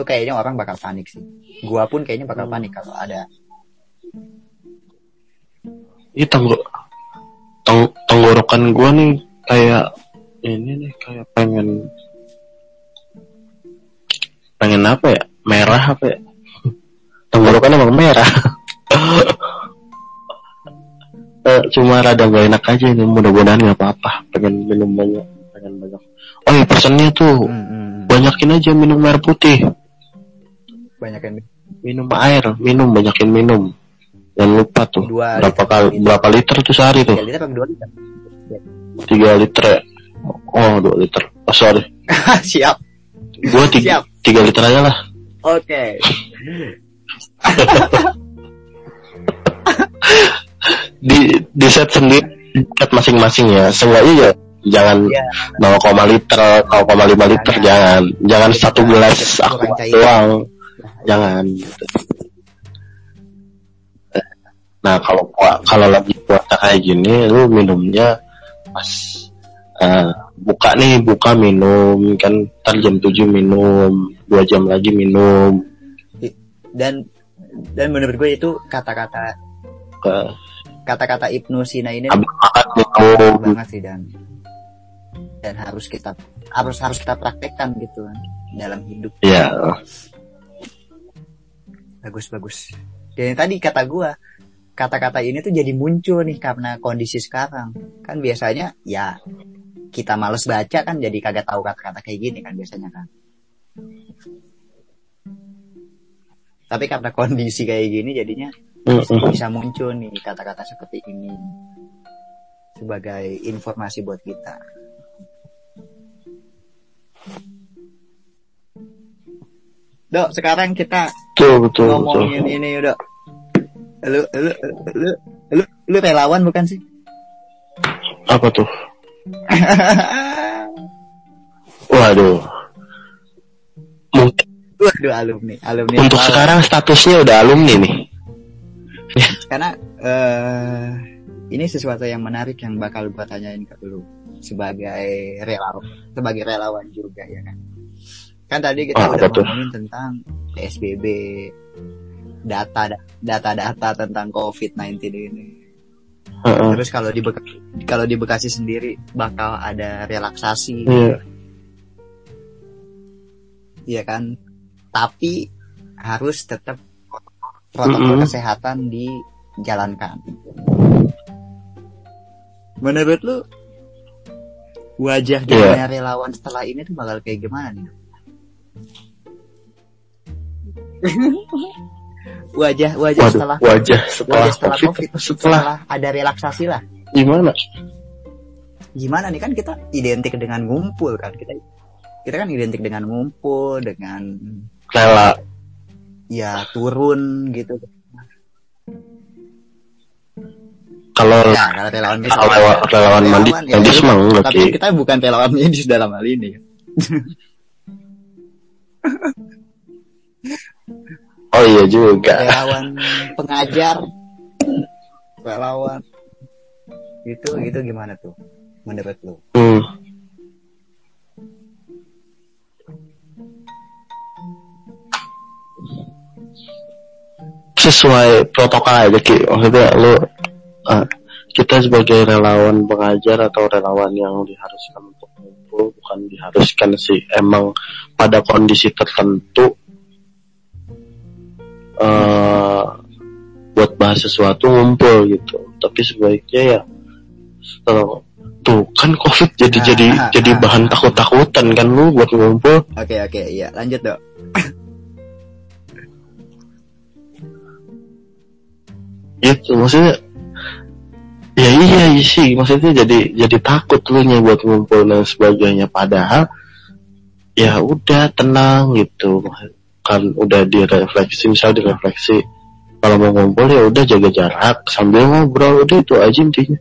itu kayaknya orang bakal panik sih gua pun kayaknya bakal Hmm. panik kalau ada Ini tenggor teng- tenggorokan gua nih kayak ini nih kayak pengen pengen apa ya? Merah apa ya? Tenggorokan emang merah. Eh, cuma rada gak enak aja ini mudah-mudahan nggak apa-apa pengen minum banyak pengen banyak oh iya pesannya tuh Hmm, hmm, hmm. banyakin aja minum air putih banyak yang minum. Air minum banyakin minum. Jangan lupa tuh Dua berapa liter, kali liter. berapa liter tuh sehari tuh? Tiga liter apa dua liter? Tiga liter ya? Oh dua liter. Oh sorry. Siap. Gua tiga Siap. tiga liter aja lah. Oke. Di di set sendiri set masing-masing ya. Seenggaknya ya jangan Iya. 0,5 liter 0,5 liter jangan. jangan. Satu gelas cair. doang jangan. Gitu. nah kalau kalau lagi puasa kayak gini lu minumnya pas eh, buka nih buka minum kan ntar jam 7 minum dua jam lagi minum. Dan dan menurut gue itu kata-kata ke kata-kata Ibnu Sina ini minum banget sih dan. Dan harus kita harus harus kita praktekkan gitu kan dalam hidup. Ya bagus bagus. Dan yang tadi kata gua kata-kata ini tuh jadi muncul nih karena kondisi sekarang. Kan biasanya ya kita males baca kan jadi kagak tahu kata-kata kayak gini kan biasanya kan. Tapi karena kondisi kayak gini jadinya bisa muncul nih kata-kata seperti ini sebagai informasi buat kita. Dok, sekarang kita betul betul betul ngomongin ini udah. Lu, lu, lu, lu, lu relawan bukan sih? apa tuh waduh mungkin Waduh, alumni, alumni. untuk relawan. sekarang statusnya udah alumni nih Karena eh ini sesuatu yang menarik yang bakal gua tanyain ke lu sebagai relawan, sebagai relawan juga ya kan. Kan tadi kita Ah, udah tuh? ngomongin tentang PSBB, data data-data tentang COVID-19 ini. Heeh. Terus kalau di Beka- kalau di Bekasi sendiri bakal ada relaksasi, Iya. ya kan? Tapi harus tetap protokol Mm-mm. kesehatan dijalankan. Menurut lu wajah dunia relawan setelah ini tuh bakal kayak gimana nih? wajah wajah Waduh, setelah wajah setelah, wajah setelah COVID, COVID, setelah setelah ada relaksasi lah. gimana? Gimana nih kan kita identik dengan ngumpul kan kita kita kan identik dengan ngumpul dengan Rela. ya turun gitu. Kalau Ya, kalau relawan medis. relawan, relawan mandi, Relawan, ya, medis itu- mah enggak, Tapi Ki. kita bukan relawan medis dalam hal ini. Oh iya juga. Relawan pengajar, relawan itu itu gimana tuh menurut lu? Hmm. Sesuai protokol aja Ki. Maksudnya lu eh, kita sebagai relawan pengajar atau relawan yang diharuskan untuk ngumpul bukan diharuskan sih emang pada kondisi tertentu eh buat bahas sesuatu ngumpul gitu tapi sebaiknya ya setelah tuh kan covid jadi Ah, jadi ah, jadi ah, bahan ah. takut-takutan kan lu buat ngumpul Oke oke iya lanjut dok. gitu maksudnya ya iya sih maksudnya jadi jadi takut lu nya buat ngumpul dan sebagainya padahal ya udah tenang gitu. Kan udah direfleksi misal direfleksi kalau mau ngumpul ya udah jaga jarak sambil ngobrol udah itu aja intinya.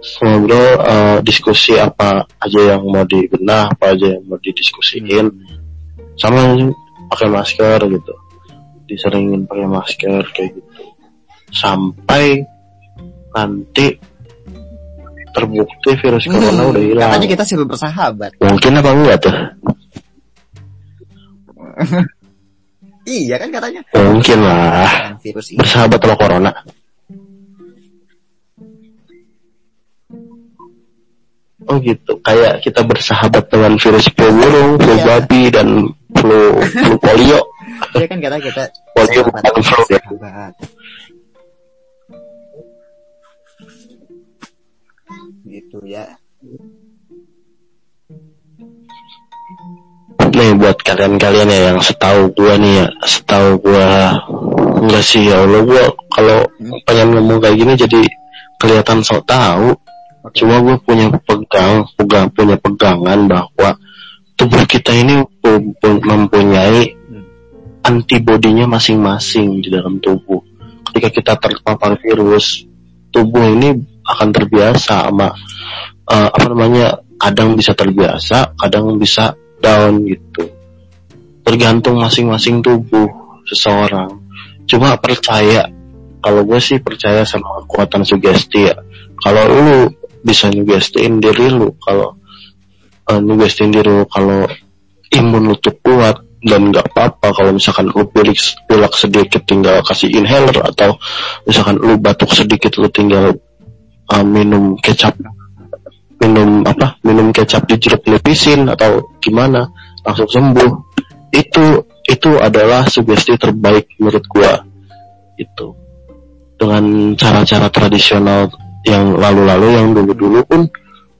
Ngobrol eh, diskusi apa aja yang mau dibenah apa aja yang mau didiskusiin. Sama pakai masker gitu. Diseringin pakai masker kayak gitu. Sampai nanti terbukti virus corona udah hilang. Hmm, Katanya kita selalu bersahabat. mungkin apa enggak tuh Iya kan katanya. Mungkin lah. Virus ini. Bersahabat sama corona. Oh gitu, kayak kita bersahabat dengan virus flu burung, flu Iya. babi, dan flu, flu polio. Iya kan kata kita Polio bukan flu ya. Gitu ya. Nih buat kalian-kalian ya yang setahu gua nih ya, setahu gua enggak sih ya Allah gua kalau pengen ngomong kayak gini jadi kelihatan sok tahu. Cuma gue punya pegang, pegang punya pegangan bahwa tubuh kita ini pu- pu- mempunyai Hmm. antibodinya masing-masing di dalam tubuh. Ketika kita terpapar virus, tubuh ini akan terbiasa sama eh, apa namanya, kadang bisa terbiasa, kadang bisa down gitu. Tergantung masing-masing tubuh seseorang. Cuma percaya, kalau gue sih percaya sama kekuatan sugesti ya. Kalau lu bisa ngegestiin diri lu, kalau uh, ngegestiin diri lu kalau imun lu tuh kuat dan nggak apa-apa kalau misalkan lu pilek, pilek sedikit tinggal kasih inhaler atau misalkan lu batuk sedikit lu tinggal uh, minum kecap minum apa minum kecap di jeruk nipisin atau gimana langsung sembuh. Itu itu adalah sugesti terbaik menurut gua. Itu. Dengan cara-cara tradisional yang lalu-lalu yang dulu-dulu pun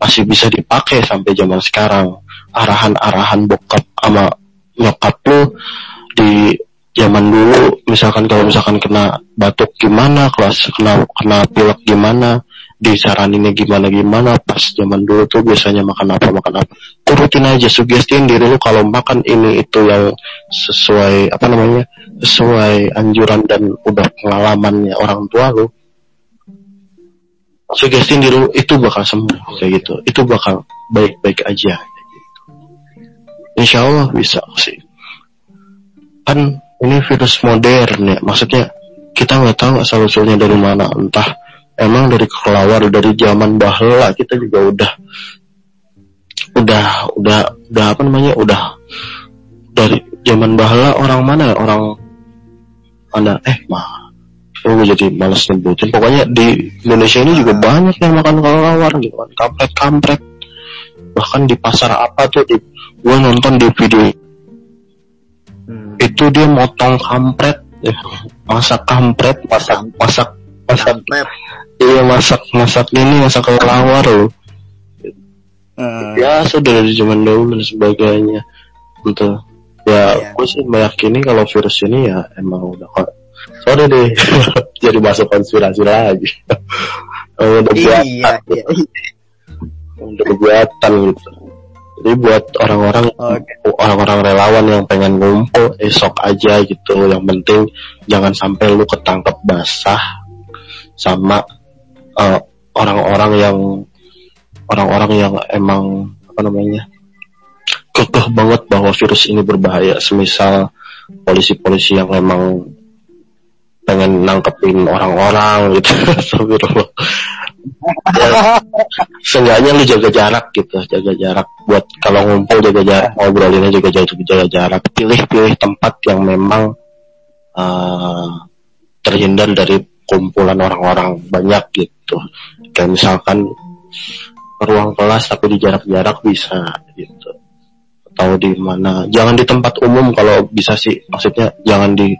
masih bisa dipakai sampai zaman sekarang. Arahan-arahan bokap sama nyokap lu di zaman dulu misalkan kalau misalkan kena batuk gimana kelas kena kena pilek gimana disaraninnya gimana gimana pas zaman dulu tuh biasanya makan apa makan apa. Turutin aja sugestiin diri lu kalau makan ini itu yang sesuai apa namanya sesuai anjuran dan udah pengalamannya orang tua lu sugestiin diri lu itu bakal sembuh kayak gitu. Itu bakal baik-baik aja kayak gitu. Insya Allah bisa sih. Kan ini virus modern ya maksudnya kita nggak tahu asal usulnya dari mana entah emang dari kelawar dari zaman bahla kita juga udah udah udah udah apa namanya udah dari zaman bahla orang mana orang mana eh mah oh gue jadi males nyebutin pokoknya di Indonesia ini juga banyak yang makan kelawar gitu kan kampret kampret bahkan di pasar apa tuh di gue nonton di video Hmm. itu dia motong kampret ya. masak kampret masak masak masak Kampret. iya masak masak ini masak kelawar loh Hmm. ya sudah dari zaman dahulu dan sebagainya untuk ya Iya. gue sih meyakini kalau virus ini ya emang udah kok sorry deh jadi masuk konspirasi lagi udah buatan Iya, iya. udah buatan gitu jadi buat orang-orang Oke. orang-orang relawan yang pengen ngumpul esok aja gitu yang penting jangan sampai lu ketangkep basah sama eh, orang-orang yang orang-orang yang emang apa namanya kekeh banget bahwa virus ini berbahaya. Semisal polisi-polisi yang emang pengen nangkepin orang-orang gitu. Astagfirullah. Ya, seenggaknya lu jaga jarak gitu jaga jarak buat kalau ngumpul jaga jarak ngobrolinnya juga jaga, jaga jarak. Pilih-pilih tempat yang memang eh, terhindar dari kumpulan orang-orang banyak gitu kayak misalkan ruang kelas tapi di jarak-jarak bisa gitu atau di mana jangan di tempat umum kalau bisa sih maksudnya jangan di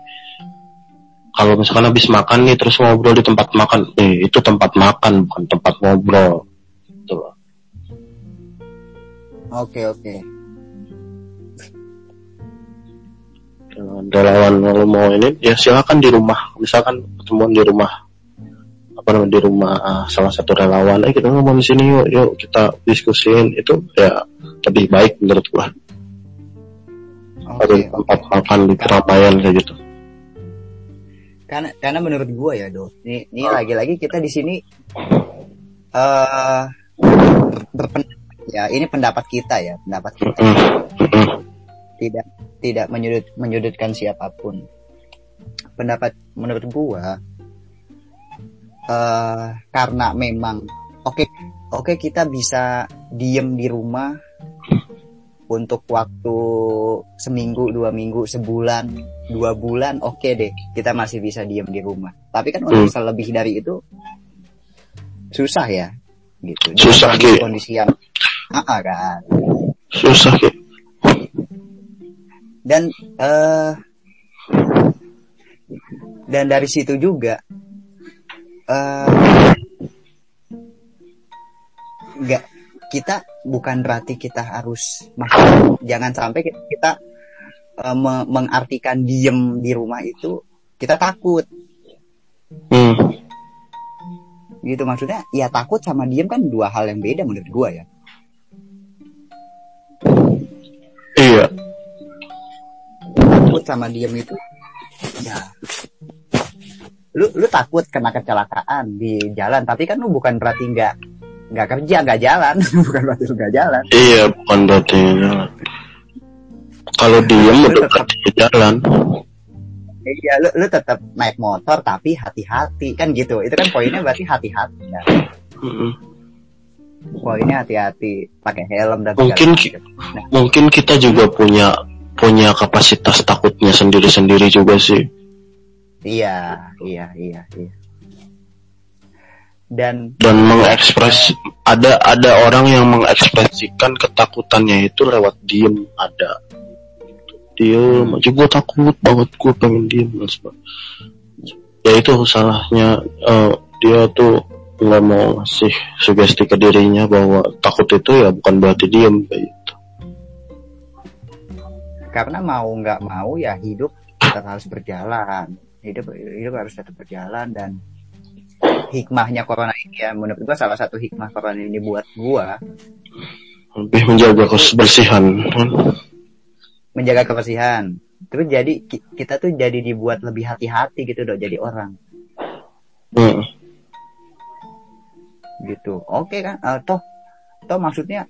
kalau misalkan habis makan nih terus ngobrol di tempat makan eh itu tempat makan bukan tempat ngobrol gitu. Oke, oke. Relawan kalau mau ini ya silakan di rumah misalkan ketemuan di rumah apa namanya di rumah ah, salah satu relawan eh kita ngomong di sini yuk yuk kita diskusiin itu ya lebih baik menurut gua Oke. tempat makan di keramaian kayak gitu Karena karena menurut gua ya, Do. Ini ini lagi-lagi kita di sini eh ber- berpendapat ya, ini pendapat kita ya, pendapat kita. Mm-mm. Mm-mm. Tidak tidak menyudut menyudutkan siapa pun. Pendapat menurut gua eh karena memang oke oke kita bisa diem di rumah untuk waktu seminggu dua minggu sebulan dua bulan oke deh kita masih bisa diem di rumah tapi kan untuk Hmm. selebih dari itu susah ya gitu Susah, kondisi, Ki. kondisi yang Ah, ah, kan susah Ki. Dan eh dan dari situ juga eh nggak kita bukan berarti kita harus maksudnya jangan sampai kita, kita eh, me- mengartikan diem di rumah itu kita takut Hmm. gitu maksudnya ya takut sama diem kan dua hal yang beda menurut gua ya Iya. Takut sama diem itu ya lu lu takut kena kecelakaan di jalan tapi kan lu bukan berarti nggak nggak kerja nggak jalan bukan berarti lu nggak jalan Iya, bukan berarti jalan. Kalau diem Lu udah tetap- berarti jalan. iya lu lu tetap naik motor tapi hati-hati kan gitu itu kan poinnya berarti hati-hati ya. Mm-mm. poinnya hati-hati pakai helm dan Mungkin segala ki- macam. Nah, Mungkin kita juga punya punya kapasitas takutnya sendiri-sendiri juga sih. iya iya iya iya dan Dan mengekspres ada ada orang yang mengekspresikan ketakutannya itu lewat diem ada. Diem aja gue takut banget gue pengen diem. Ya itu salahnya eh, dia tuh nggak mau ngasih sugesti ke dirinya bahwa takut itu ya bukan berarti diem kayak gitu. Karena mau nggak mau ya hidup tetap harus berjalan. Hidup hidup harus tetap berjalan dan hikmahnya corona ini ya menurut gua salah satu hikmah corona ini buat gua. Lebih menjaga kebersihan. Menjaga kebersihan. Terus jadi ki- kita tuh jadi dibuat lebih hati-hati gitu dong jadi orang. Hmm. gitu. Oke kan? Eh, toh toh maksudnya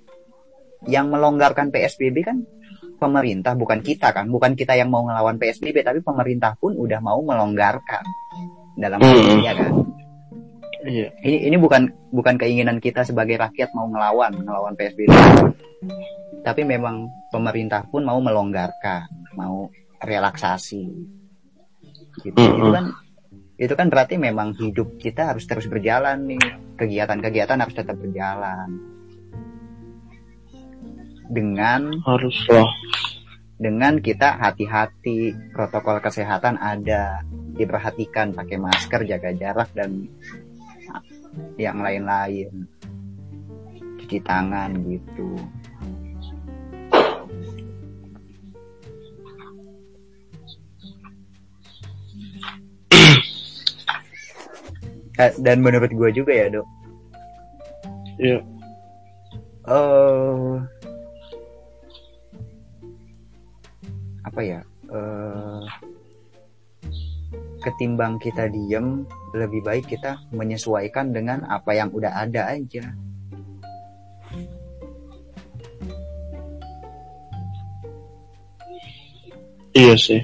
yang melonggarkan PSBB kan pemerintah bukan kita kan bukan kita yang mau ngelawan PSBB tapi pemerintah pun udah mau melonggarkan dalam hal Hmm. ini ya kan Iya. ini ini bukan bukan keinginan kita sebagai rakyat mau ngelawan ngelawan PSBB tapi memang pemerintah pun mau melonggarkan mau relaksasi gitu Mm-mm. itu kan itu kan berarti memang hidup kita harus terus berjalan nih kegiatan-kegiatan harus tetap berjalan dengan Haruslah. dengan kita hati-hati protokol kesehatan ada diperhatikan pakai masker jaga jarak dan yang lain-lain cuci tangan gitu Eh, dan menurut gue juga ya dok Iya. eh apa ya eh ketimbang kita diem lebih baik kita menyesuaikan dengan apa yang udah ada aja Iya sih.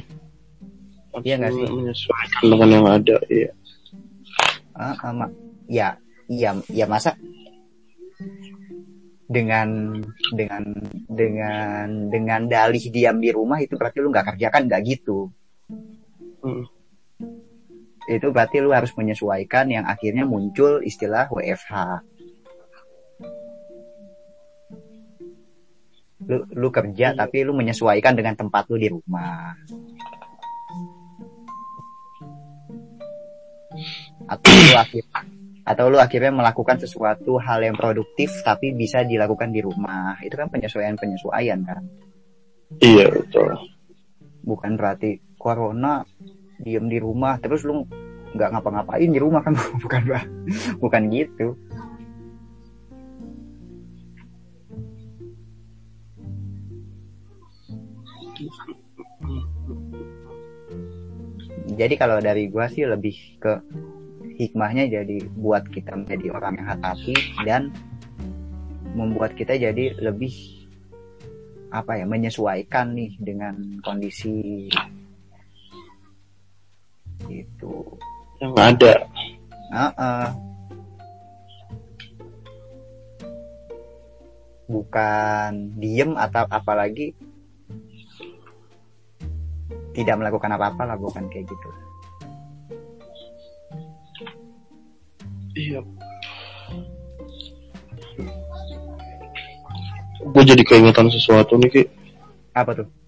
Iya nggak sih? Menyesuaikan dengan yang ada. Iya. Ah, ah, ma- ya iya ya masa dengan dengan dengan dengan dalih diam di rumah itu berarti lu nggak kerja kan nggak gitu Hmm. itu berarti lu harus menyesuaikan yang akhirnya muncul istilah WFH. Lu, lu kerja tapi lu menyesuaikan dengan tempat lu di rumah. Atau lu akhir atau lu akhirnya melakukan sesuatu hal yang produktif tapi bisa dilakukan di rumah. Itu kan penyesuaian-penyesuaian kan. Iya betul. Bukan berarti corona diem di rumah terus lu nggak ngapa-ngapain di rumah kan bukan Pak. bukan gitu jadi kalau dari gua sih lebih ke hikmahnya jadi buat kita menjadi orang yang hati dan membuat kita jadi lebih apa ya menyesuaikan nih dengan kondisi gitu Yang ada. Ah, ah. bukan diem atau apalagi tidak melakukan apa-apa lah bukan kayak gitu Iya. Gue jadi keingetan sesuatu nih, Ki. apa tuh